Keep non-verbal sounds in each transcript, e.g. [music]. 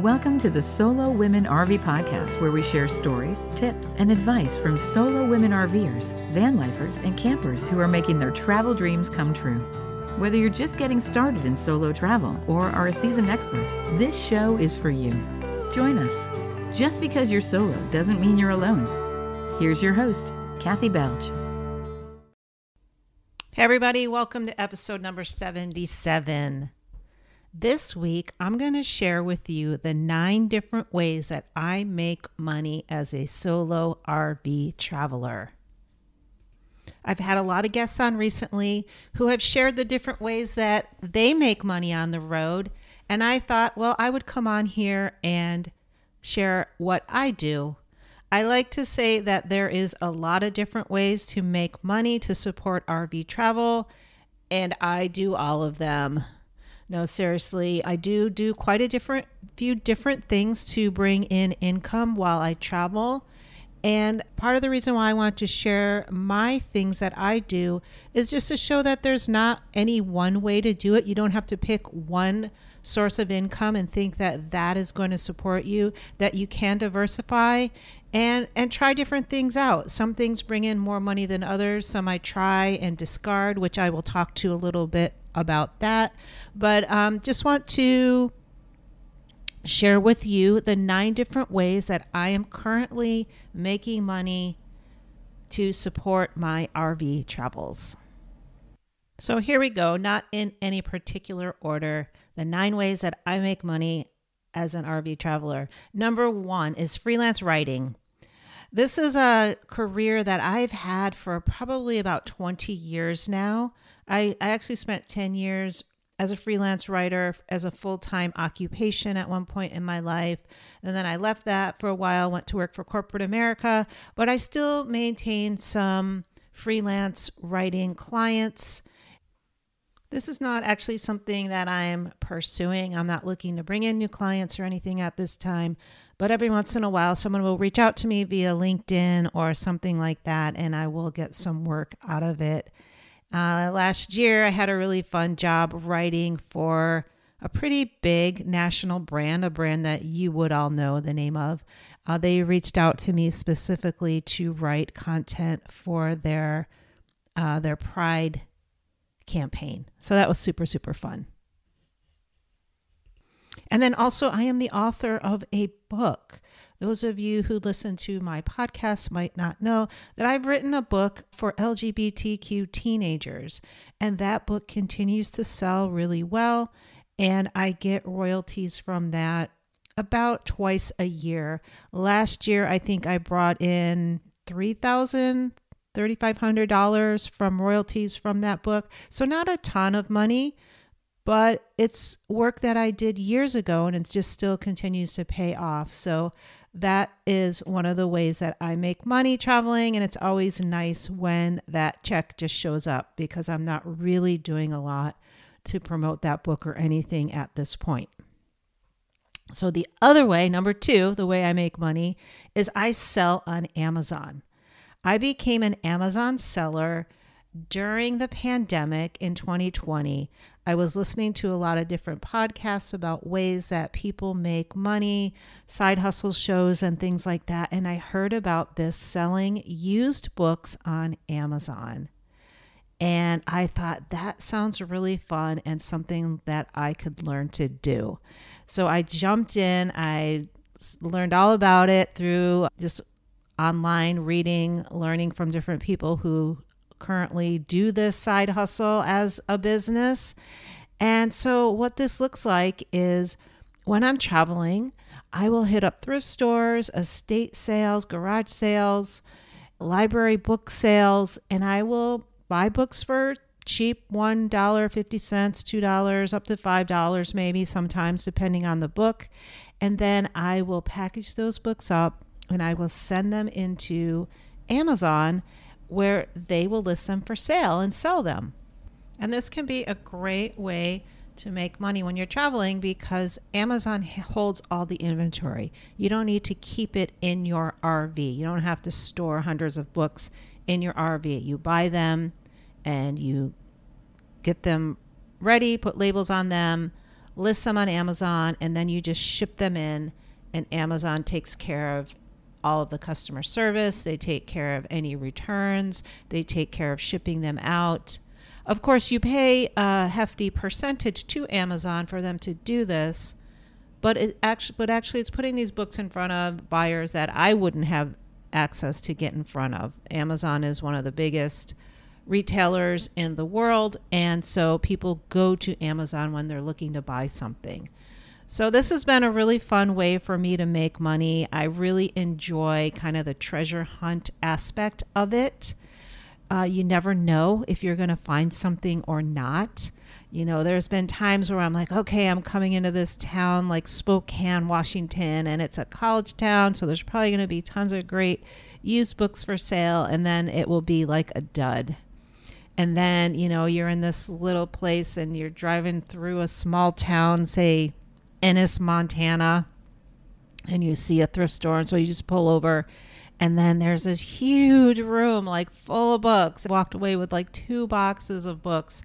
Welcome to the Solo Women RV Podcast, where we share stories, tips, and advice from solo women RVers, van lifers, and campers who are making their travel dreams come true. Whether you're just getting started in solo travel or are a seasoned expert, this show is for you. Join us. Just because you're solo doesn't mean you're alone. Here's your host, Kathy Belge. Hey, everybody, welcome to episode number 77. This week, I'm going to share with you the nine different ways that I make money as a solo RV traveler. I've had a lot of guests on recently who have shared the different ways that they make money on the road. And I thought, well, I would come on here and share what I do. I like to say that there is a lot of different ways to make money to support RV travel, and I do all of them. No, seriously, I do do quite a different few different things to bring in income while I travel. And part of the reason why I want to share my things that I do is just to show that there's not any one way to do it. You don't have to pick one source of income and think that that is going to support you, that you can diversify and and try different things out. Some things bring in more money than others. Some I try and discard, which I will talk to a little bit about that. But um, just want to share with you the nine different ways that I am currently making money to support my RV travels. So here we go, not in any particular order. The nine ways that I make money as an RV traveler. Number one is freelance writing. This is a career that I've had for probably about 20 years now. I, I actually spent 10 years as a freelance writer as a full-time occupation at one point in my life. And then i left that for a while went to work for corporate america but i still maintain some freelance writing clients. This is not actually something that i'm pursuing. I'm not looking to bring in new clients or anything at this time but every once in a while someone will reach out to me via linkedin or something like that and i will get some work out of it uh, last year, I had a really fun job writing for a pretty big national brand, a brand that you would all know the name of. Uh, they reached out to me specifically to write content for their uh, their Pride campaign. So that was super super fun. And then also, I am the author of a book. Those of you who listen to my podcast might not know that I've written a book for LGBTQ teenagers, and that book continues to sell really well. And I get royalties from that about twice a year. Last year, I think I brought in $3,000, $3,500 from royalties from that book. So, not a ton of money, but it's work that I did years ago and it just still continues to pay off. So, that is one of the ways that I make money traveling. And it's always nice when that check just shows up because I'm not really doing a lot to promote that book or anything at this point. So, the other way, number two, the way I make money is I sell on Amazon. I became an Amazon seller during the pandemic in 2020. I was listening to a lot of different podcasts about ways that people make money, side hustle shows, and things like that. And I heard about this selling used books on Amazon. And I thought that sounds really fun and something that I could learn to do. So I jumped in, I learned all about it through just online reading, learning from different people who currently do this side hustle as a business. And so, what this looks like is when I'm traveling, I will hit up thrift stores, estate sales, garage sales, library book sales, and I will buy books for cheap $1.50, $2, up to $5 maybe sometimes, depending on the book. And then I will package those books up and I will send them into Amazon where they will list them for sale and sell them. And this can be a great way to make money when you're traveling because Amazon holds all the inventory. You don't need to keep it in your RV. You don't have to store hundreds of books in your RV. You buy them and you get them ready, put labels on them, list them on Amazon, and then you just ship them in, and Amazon takes care of all of the customer service. They take care of any returns. They take care of shipping them out. Of course, you pay a hefty percentage to Amazon for them to do this, but it actually, but actually, it's putting these books in front of buyers that I wouldn't have access to get in front of. Amazon is one of the biggest retailers in the world, and so people go to Amazon when they're looking to buy something. So, this has been a really fun way for me to make money. I really enjoy kind of the treasure hunt aspect of it. Uh, you never know if you're going to find something or not. You know, there's been times where I'm like, okay, I'm coming into this town like Spokane, Washington, and it's a college town. So, there's probably going to be tons of great used books for sale. And then it will be like a dud. And then, you know, you're in this little place and you're driving through a small town, say, Ennis, Montana, and you see a thrift store. And so you just pull over, and then there's this huge room, like full of books. I walked away with like two boxes of books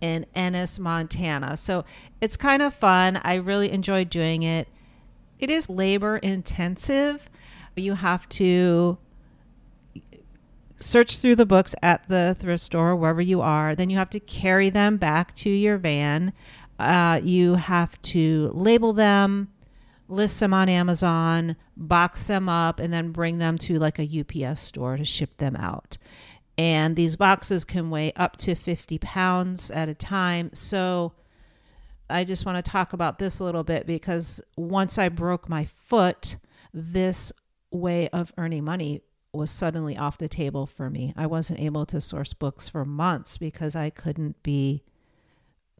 in Ennis, Montana. So it's kind of fun. I really enjoy doing it. It is labor intensive. You have to search through the books at the thrift store, wherever you are. Then you have to carry them back to your van. Uh, you have to label them, list them on Amazon, box them up, and then bring them to like a UPS store to ship them out. And these boxes can weigh up to 50 pounds at a time. So I just want to talk about this a little bit because once I broke my foot, this way of earning money was suddenly off the table for me. I wasn't able to source books for months because I couldn't be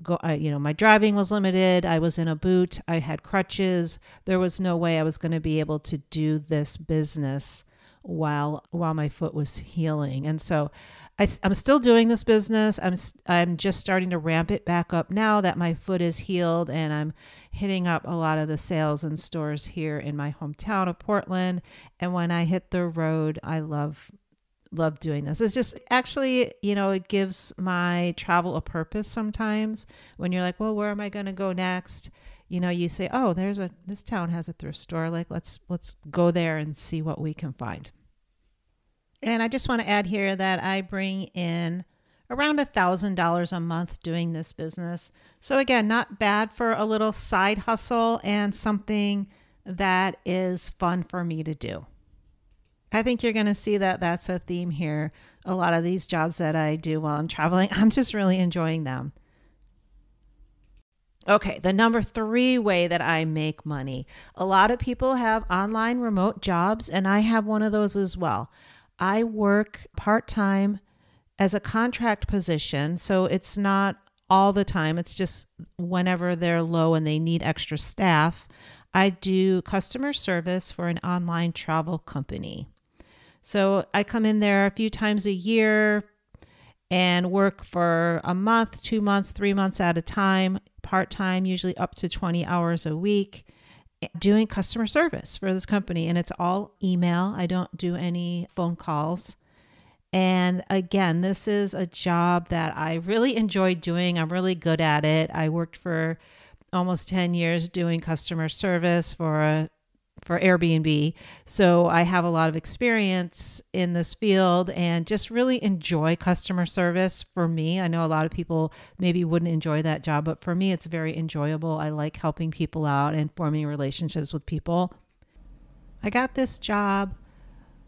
go I, you know my driving was limited. I was in a boot. I had crutches. There was no way i was going to be able to do this business while while my foot was healing. And so I, am still doing this business. I'm i'm just starting to ramp it back up now that my foot is healed and i'm hitting up a lot of the sales and stores here in my hometown of portland. And when i hit the road i love love doing this. It's just actually, you know, it gives my travel a purpose sometimes when you're like, well, where am I going to go next? You know, you say, oh, there's a this town has a thrift store. Like, let's let's go there and see what we can find. And I just want to add here that I bring in around a thousand dollars a month doing this business. So again, not bad for a little side hustle and something that is fun for me to do. I think you're going to see that that's a theme here. A lot of these jobs that I do while I'm traveling, [laughs] I'm just really enjoying them. Okay, the number three way that I make money. A lot of people have online remote jobs, and I have one of those as well. I work part time as a contract position, so it's not all the time, it's just whenever they're low and they need extra staff. I do customer service for an online travel company. So I come in there a few times a year and work for a month, two months, three months at a time, part time, usually up to 20 hours a week, eh, doing customer service for this company. And it's all email, I don't do any phone calls. And again, this is a job that I really enjoy doing. I'm really good at it. I worked for almost 10 years doing customer service for a for Airbnb. So I have a lot of experience in this field and just really enjoy customer service for me. I know a lot of people maybe wouldn't enjoy that job, but for me, it's very enjoyable. I like helping people out and forming relationships with people. I got this job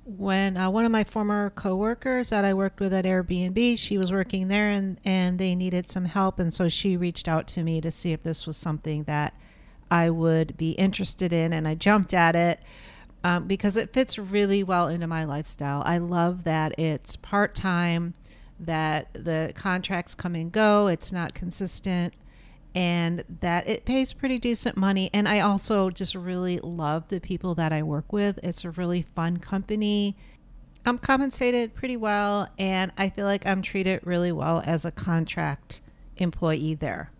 when uh, one of my former coworkers that I worked with at Airbnb, she was working there and, and they needed some help. And so she reached out to me to see if this was something that I would be interested in, and I jumped at it um, because it fits really well into my lifestyle. I love that it's part time, that the contracts come and go, it's not consistent, and that it pays pretty decent money. And I also just really love the people that I work with. It's a really fun company. I'm compensated pretty well, and I feel like I'm treated really well as a contract employee there.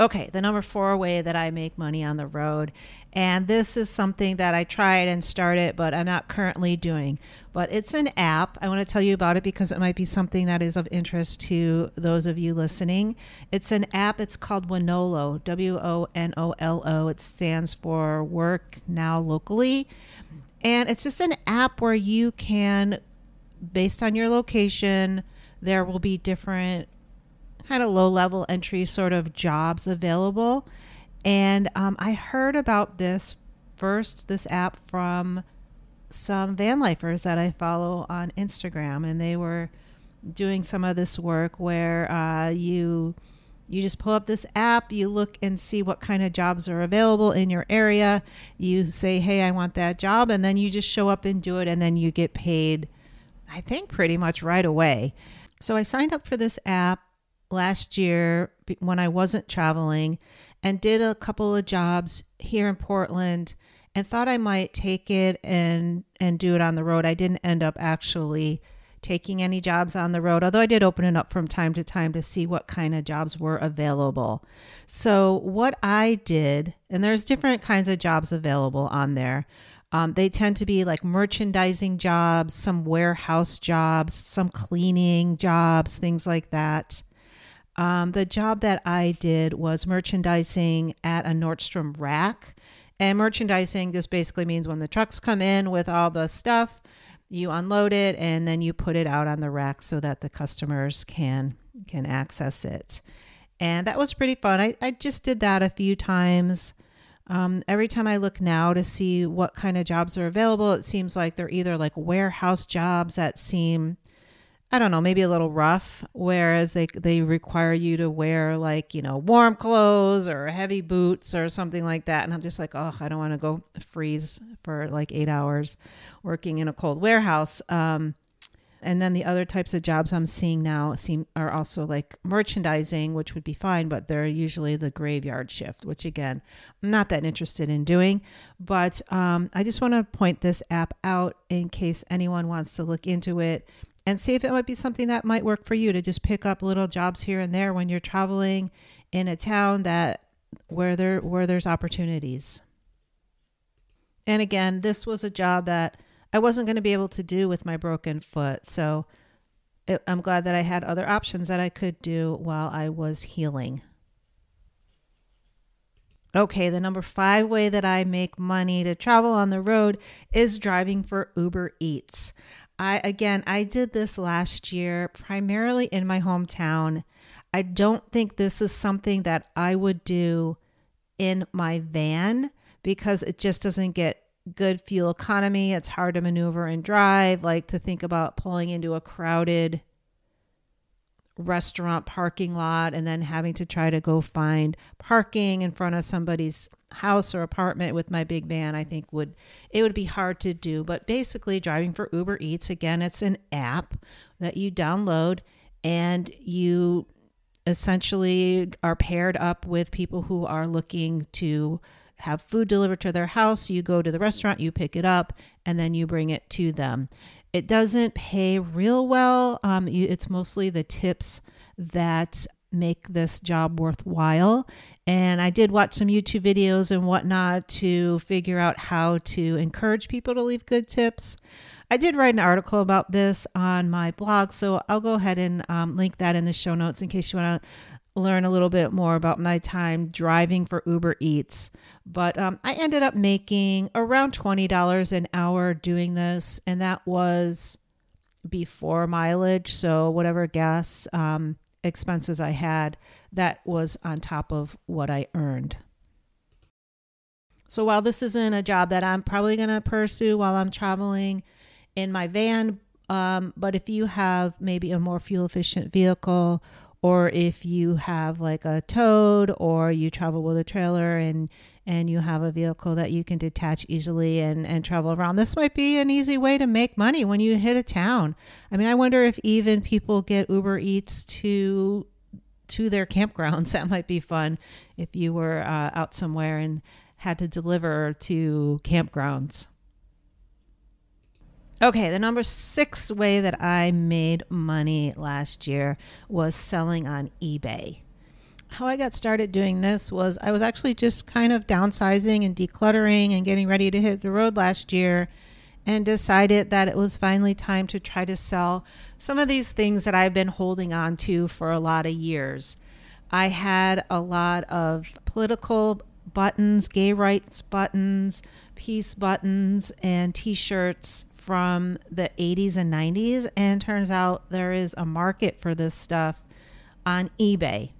Okay, the number four way that I make money on the road. And this is something that I tried and started, but I'm not currently doing. But it's an app. I want to tell you about it because it might be something that is of interest to those of you listening. It's an app. It's called Wonolo, W O N O L O. It stands for Work Now Locally. And it's just an app where you can, based on your location, there will be different kind of low level entry sort of jobs available. And um, I heard about this first, this app from some van lifers that I follow on Instagram, and they were doing some of this work where uh, you you just pull up this app, you look and see what kind of jobs are available in your area. You say, "Hey, I want that job," and then you just show up and do it, and then you get paid. I think pretty much right away. So I signed up for this app last year when I wasn't traveling and did a couple of jobs here in Portland and thought I might take it and and do it on the road. I didn't end up actually taking any jobs on the road, although I did open it up from time to time to see what kind of jobs were available. So, what I did, and there's different kinds of jobs available on there. Um, they tend to be like merchandising jobs, some warehouse jobs, some cleaning jobs, things like that. Um, the job that I did was merchandising at a Nordstrom rack. And merchandising just basically means when the trucks come in with all the stuff, you unload it and then you put it out on the rack so that the customers can can access it. And that was pretty fun. I, I just did that a few times. Um, every time I look now to see what kind of jobs are available, it seems like they're either like warehouse jobs that seem I don't know, maybe a little rough, whereas they they require you to wear like, you know, warm clothes or heavy boots or something like that. And I'm just like, oh, I don't want to go freeze for like eight hours working in a cold warehouse. Um, and then the other types of jobs I'm seeing now seem are also like merchandising, which would be fine, but they're usually the graveyard shift, which again, I'm not that interested in doing. But um, I just want to point this app out in case anyone wants to look into it and see if it might be something that might work for you to just pick up little jobs here and there when you're traveling in a town that where there where there's opportunities. And again, this was a job that I wasn't going to be able to do with my broken foot. So it, I'm glad that I had other options that I could do while I was healing. Okay, the number five way that I make money to travel on the road is driving for Uber Eats. I again, I did this last year primarily in my hometown. I don't think this is something that I would do in my van because it just doesn't get good fuel economy. It's hard to maneuver and drive, like to think about pulling into a crowded restaurant parking lot and then having to try to go find parking in front of somebody's house or apartment with my big van i think would it would be hard to do. But basically driving for uber eats again it's an app that you download and you essentially are paired up with people who are looking to have food delivered to their house. You go to the restaurant you pick it up and then you bring it to them. It doesn't pay real well. Um, you, it's mostly the tips that make this job worthwhile. And I did watch some YouTube videos and whatnot to figure out how to encourage people to leave good tips. I did write an article about this on my blog, so I'll go ahead and um, link that in the show notes in case you want to learn a little bit more about my time driving for Uber Eats. But um, I ended up making around $20 an hour doing this, and that was before mileage. So, whatever gas um, expenses I had, that was on top of what I earned. So, while this isn't a job that I'm probably going to pursue while I'm traveling in my van, um, but if you have maybe a more fuel efficient vehicle or if you have like a toad or you travel with a trailer and and you have a vehicle that you can detach easily and and travel around this might be an easy way to make money when you hit a town. I mean i wonder if even people get uber eats to to their campgrounds. [laughs] That might be fun if you were uh, out somewhere and had to deliver to campgrounds Okay, the number six way that I made money last year was selling on eBay. how I got started doing this was I was actually just kind of downsizing and decluttering and getting ready to hit the road last year and decided that it was finally time to try to sell some of these things that I've been holding on to for a lot of years. I had a lot of political buttons, gay rights buttons, peace buttons, and t shirts from the 80s and 90s. And turns out there is a market for this stuff on eBay.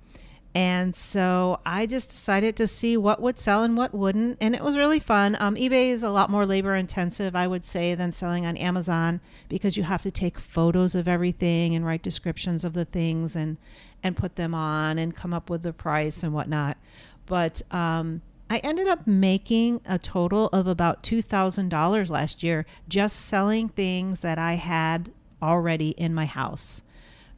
And so I just decided to see what would sell and what wouldn't. And it was really fun. Um, eBay is a lot more labor intensive, I would say, than selling on Amazon because you have to take photos of everything and write descriptions of the things and, and put them on and come up with the price and whatnot. But um, I ended up making a total of about $2,000 last year just selling things that I had already in my house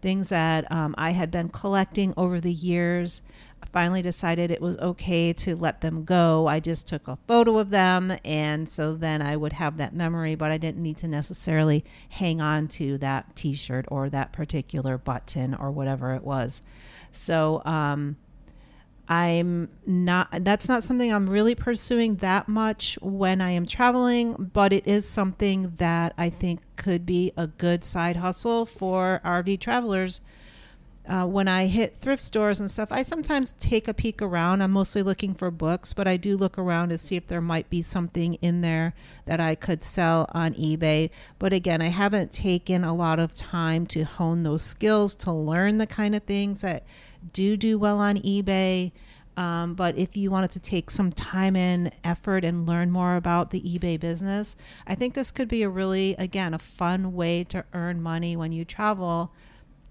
things that um, I had been collecting over the years. I finally decided it was okay to let them go. I just took a photo of them, and so then I would have that memory, but I didn't need to necessarily hang on to that t shirt or that particular button or whatever it was. So, um, I'm not, that's not something I'm really pursuing that much when I am traveling, but it is something that I think could be a good side hustle for RV travelers. Uh, when I hit thrift stores and stuff, I sometimes take a peek around. I'm mostly looking for books, but I do look around to see if there might be something in there that I could sell on eBay. But again, I haven't taken a lot of time to hone those skills to learn the kind of things that do do well on eBay. Um, but if you wanted to take some time and effort and learn more about the eBay business, I think this could be a really, again, a fun way to earn money when you travel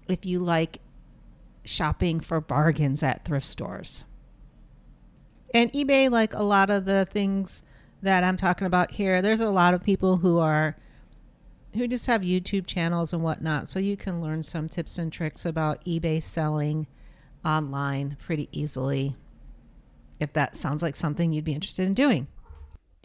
if you like shopping for bargains at thrift stores. And eBay, like a lot of the things that I'm talking about here, there's a lot of people who are who just have YouTube channels and whatnot. So you can learn some tips and tricks about eBay selling online pretty easily if that sounds like something you'd be interested in doing.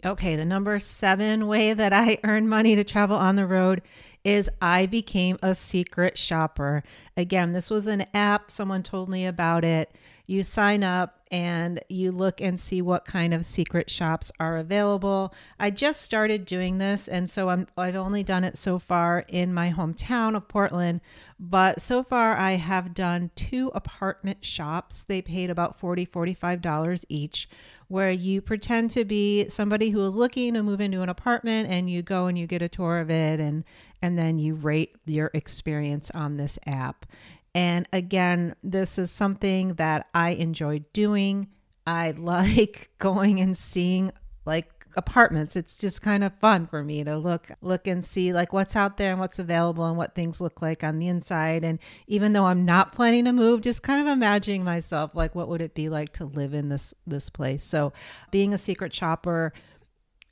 Okay, the number seven way that I [laughs] earn money to travel on the road is I became a secret shopper. Again, this was an app, someone told me about it. You sign up and you look and see what kind of secret shops are available. I just started doing this, and so I'm, I've only done it so far in my hometown of Portland, but so far I have done two apartment shops. They paid about $40, $45 each where you pretend to be somebody who is looking to move into an apartment and you go and you get a tour of it and and then you rate your experience on this app and again, this is something that I enjoy doing. I [laughs] like going and seeing like apartments. It's just kind of fun for me to look look and see like what's out there and what's available and what things look like on the inside. And even though I'm not planning to move, just kind of imagining myself like what would it be like to live in this this place. So being a secret shopper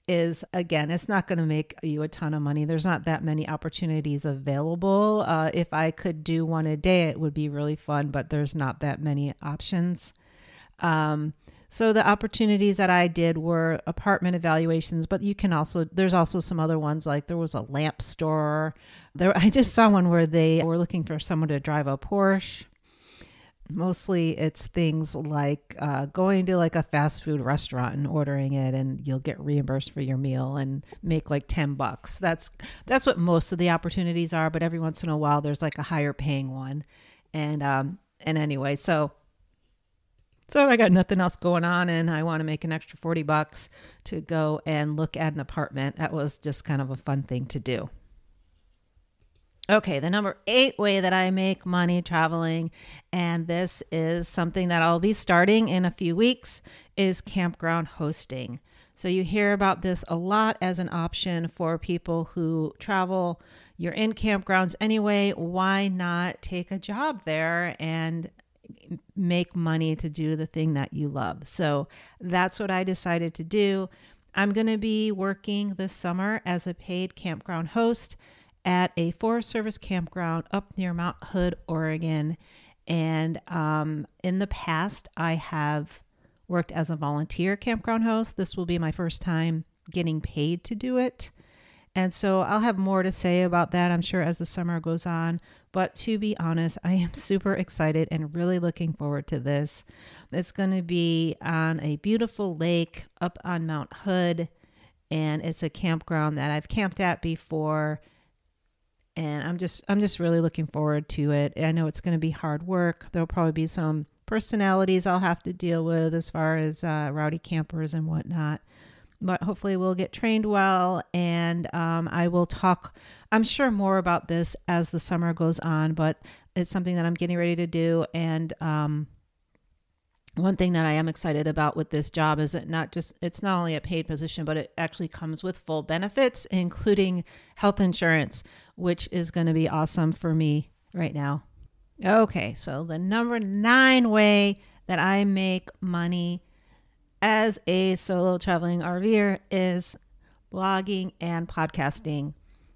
is again, it's not going to make you a ton of money. There's not that many opportunities available. Uh, if I could do one a day, it would be really fun, but there's not that many options. Um, so the opportunities that I did were apartment evaluations, but you can also there's also some other ones like there was a lamp store. There [laughs] I just saw one where they were looking for someone to drive a Porsche. Mostly it's things like uh, going to like a fast food restaurant and ordering it and you'll get reimbursed for your meal and make like 10 bucks. That's that's what most of the opportunities are but every once in a while there's like a higher paying one. And um and anyway so so I got nothing else going on and I want to make an extra 40 bucks to go and look at an apartment. That was just kind of a fun thing to do. Okay, the number eight way that I make money traveling, and this is something that I'll be starting in a few weeks, is campground hosting. So you hear about this a lot as an option for people who travel. You're in campgrounds anyway. Why not take a job there and make money to do the thing that you love? So that's what I decided to do. I'm going to be working this summer as a paid campground host at a Forest Service campground up near Mount Hood, Oregon. And um, in the past, I have worked as a volunteer campground host. This will be my first time getting paid to do it. And so I'll have more to say about that, I'm sure, as the summer goes on. But to be honest, I am [laughs] super excited and really looking forward to this. It's going to be on a beautiful lake up on Mount Hood, and it's a campground that I've camped at before. And I'm just I'm just really looking forward to it. I know it's going to be hard work. There'll probably be some personalities I'll have to deal with as far as uh, rowdy campers and whatnot but hopefully we'll get trained well and um, i will talk i'm sure more about this as the summer goes on but it's something that i'm getting ready to do and um, one thing that i am excited about with this job is that not just it's not only a paid position but it actually comes with full benefits including health insurance which is going to be awesome for me right now. Okay so the number nine way that i make money as a solo traveling RVer is blogging and podcasting.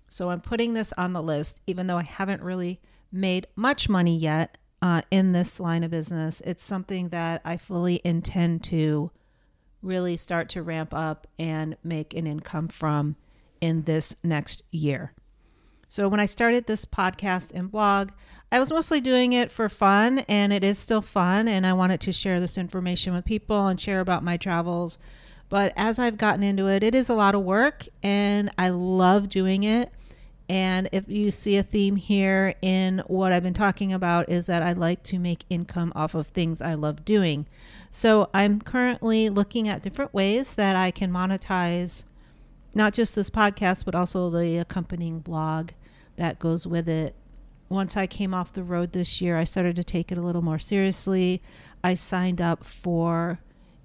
So I'm putting this on the list, even though I haven't really made much money yet uh, in this line of business. It's something that I fully intend to really start to ramp up and make an income from in this next year. So when I started this podcast and blog, I was mostly doing it for fun, and it is still fun. And I wanted to share this information with people and share about my travels. But as I've gotten into it, it is a lot of work, and I love doing it. And if you see a theme here in what I've been talking about, is that I like to make income off of things I love doing. So I'm currently looking at different ways that I can monetize not just this podcast, but also the accompanying blog that goes with it. Once I came off the road this year, I started to take it a little more seriously. I signed up for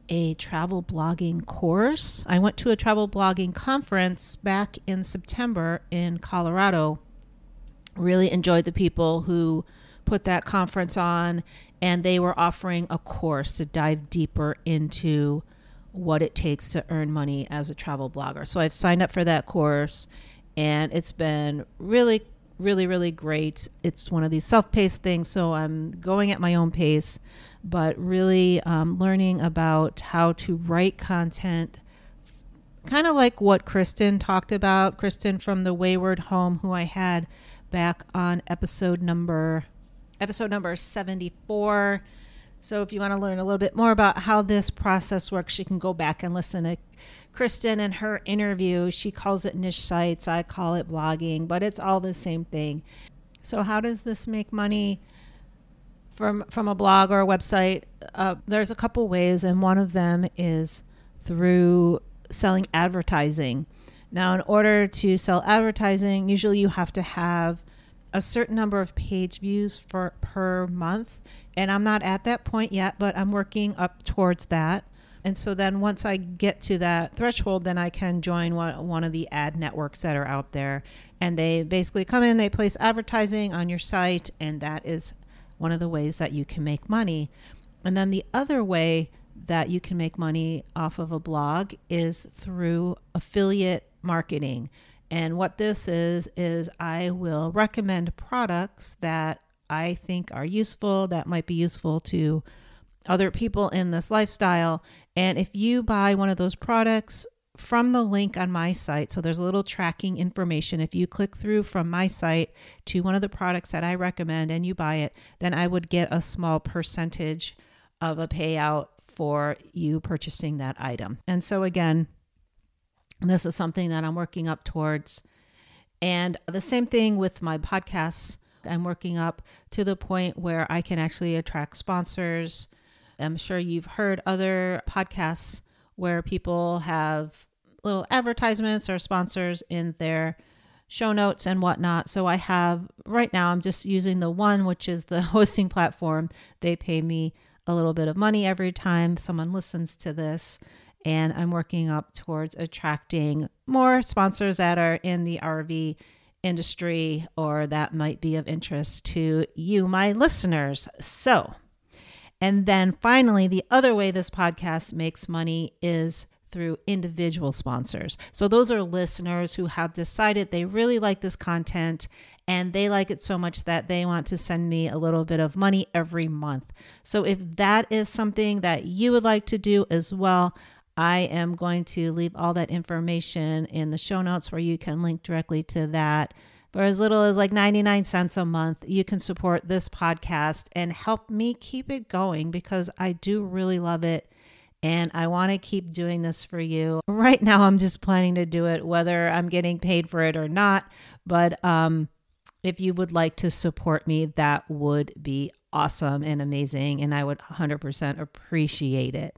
a travel blogging course. I went to a travel blogging conference back in September in Colorado. Really enjoyed the people who put that conference on, and they were offering a course to dive deeper into what it takes to earn money as a travel blogger. So I've signed up for that course and it's been really really really great. It's one of these self-paced things so i'm going at my own pace but really um, learning about how to write content kind of like what kristin talked about kristin from the wayward home who i had back on episode number episode number 74 so if you want to learn a little bit more about how this process works, you can go back and listen to Kristin and her interview. She calls it niche sites, I call it blogging, but it's all the same thing. So how does this make money from from a blog or a website? Uh, there's a couple ways, and one of them is through selling advertising. Now, in order to sell advertising, usually you have to have a certain number of page views for per month and I'm not at that point yet, but I'm working up towards that. And so then once I get to that threshold, then I can join one, one of the ad networks that are out there. And they basically come in, they place advertising on your site, and that is one of the ways that you can make money. And then the other way that you can make money off of a blog is through affiliate marketing. And what this is, is I will recommend products that I think are useful, that might be useful to other people in this lifestyle. And if you buy one of those products from the link on my site, so there's a little tracking information. If you click through from my site to one of the products that I recommend and you buy it, then I would get a small percentage of a payout for you purchasing that item. And so, again, this is something that I'm working up towards. And the same thing with my podcasts. I'm working up to the point where I can actually attract sponsors. I'm sure you've heard other podcasts where people have little advertisements or sponsors in their show notes and whatnot. So I have right now, I'm just using the one, which is the [laughs] hosting platform. They pay me a little bit of money every time someone listens to this. And I'm working up towards attracting more sponsors that are in the RV industry or that might be of interest to you, my listeners. So, and then finally, the other way this podcast makes money is through individual sponsors. So, those are listeners who have decided they really like this content and they like it so much that they want to send me a little bit of money every month. So, if that is something that you would like to do as well, I am going to leave all that information in the show notes where you can link directly to that. For as little as like 99 cents a month, you can support this podcast and help me keep it going because I do really love it and I want to keep doing this for you. Right now, I'm just planning to do it whether I'm getting paid for it or not. But um, if you would like to support me, that would be awesome and amazing. And I would 100% appreciate it.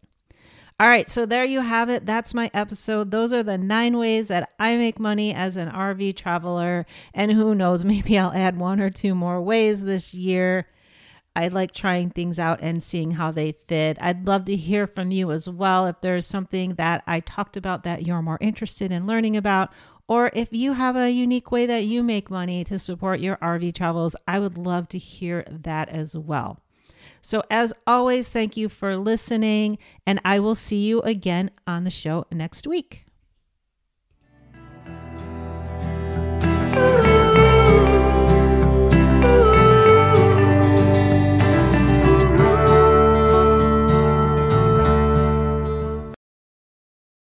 All right, so there you have it. That's my episode. Those are the nine ways that I make money as an RV traveler. And who knows, [laughs] maybe I'll add one or two more ways this year. I like trying things out and seeing how they fit. I'd love to hear from you as well if there's something that I talked about that you're more interested in learning about, or if you have a unique way that you make money to support your RV travels, I would love to hear that as well. So, as always, thank you for listening, and I will see you again on the show next week.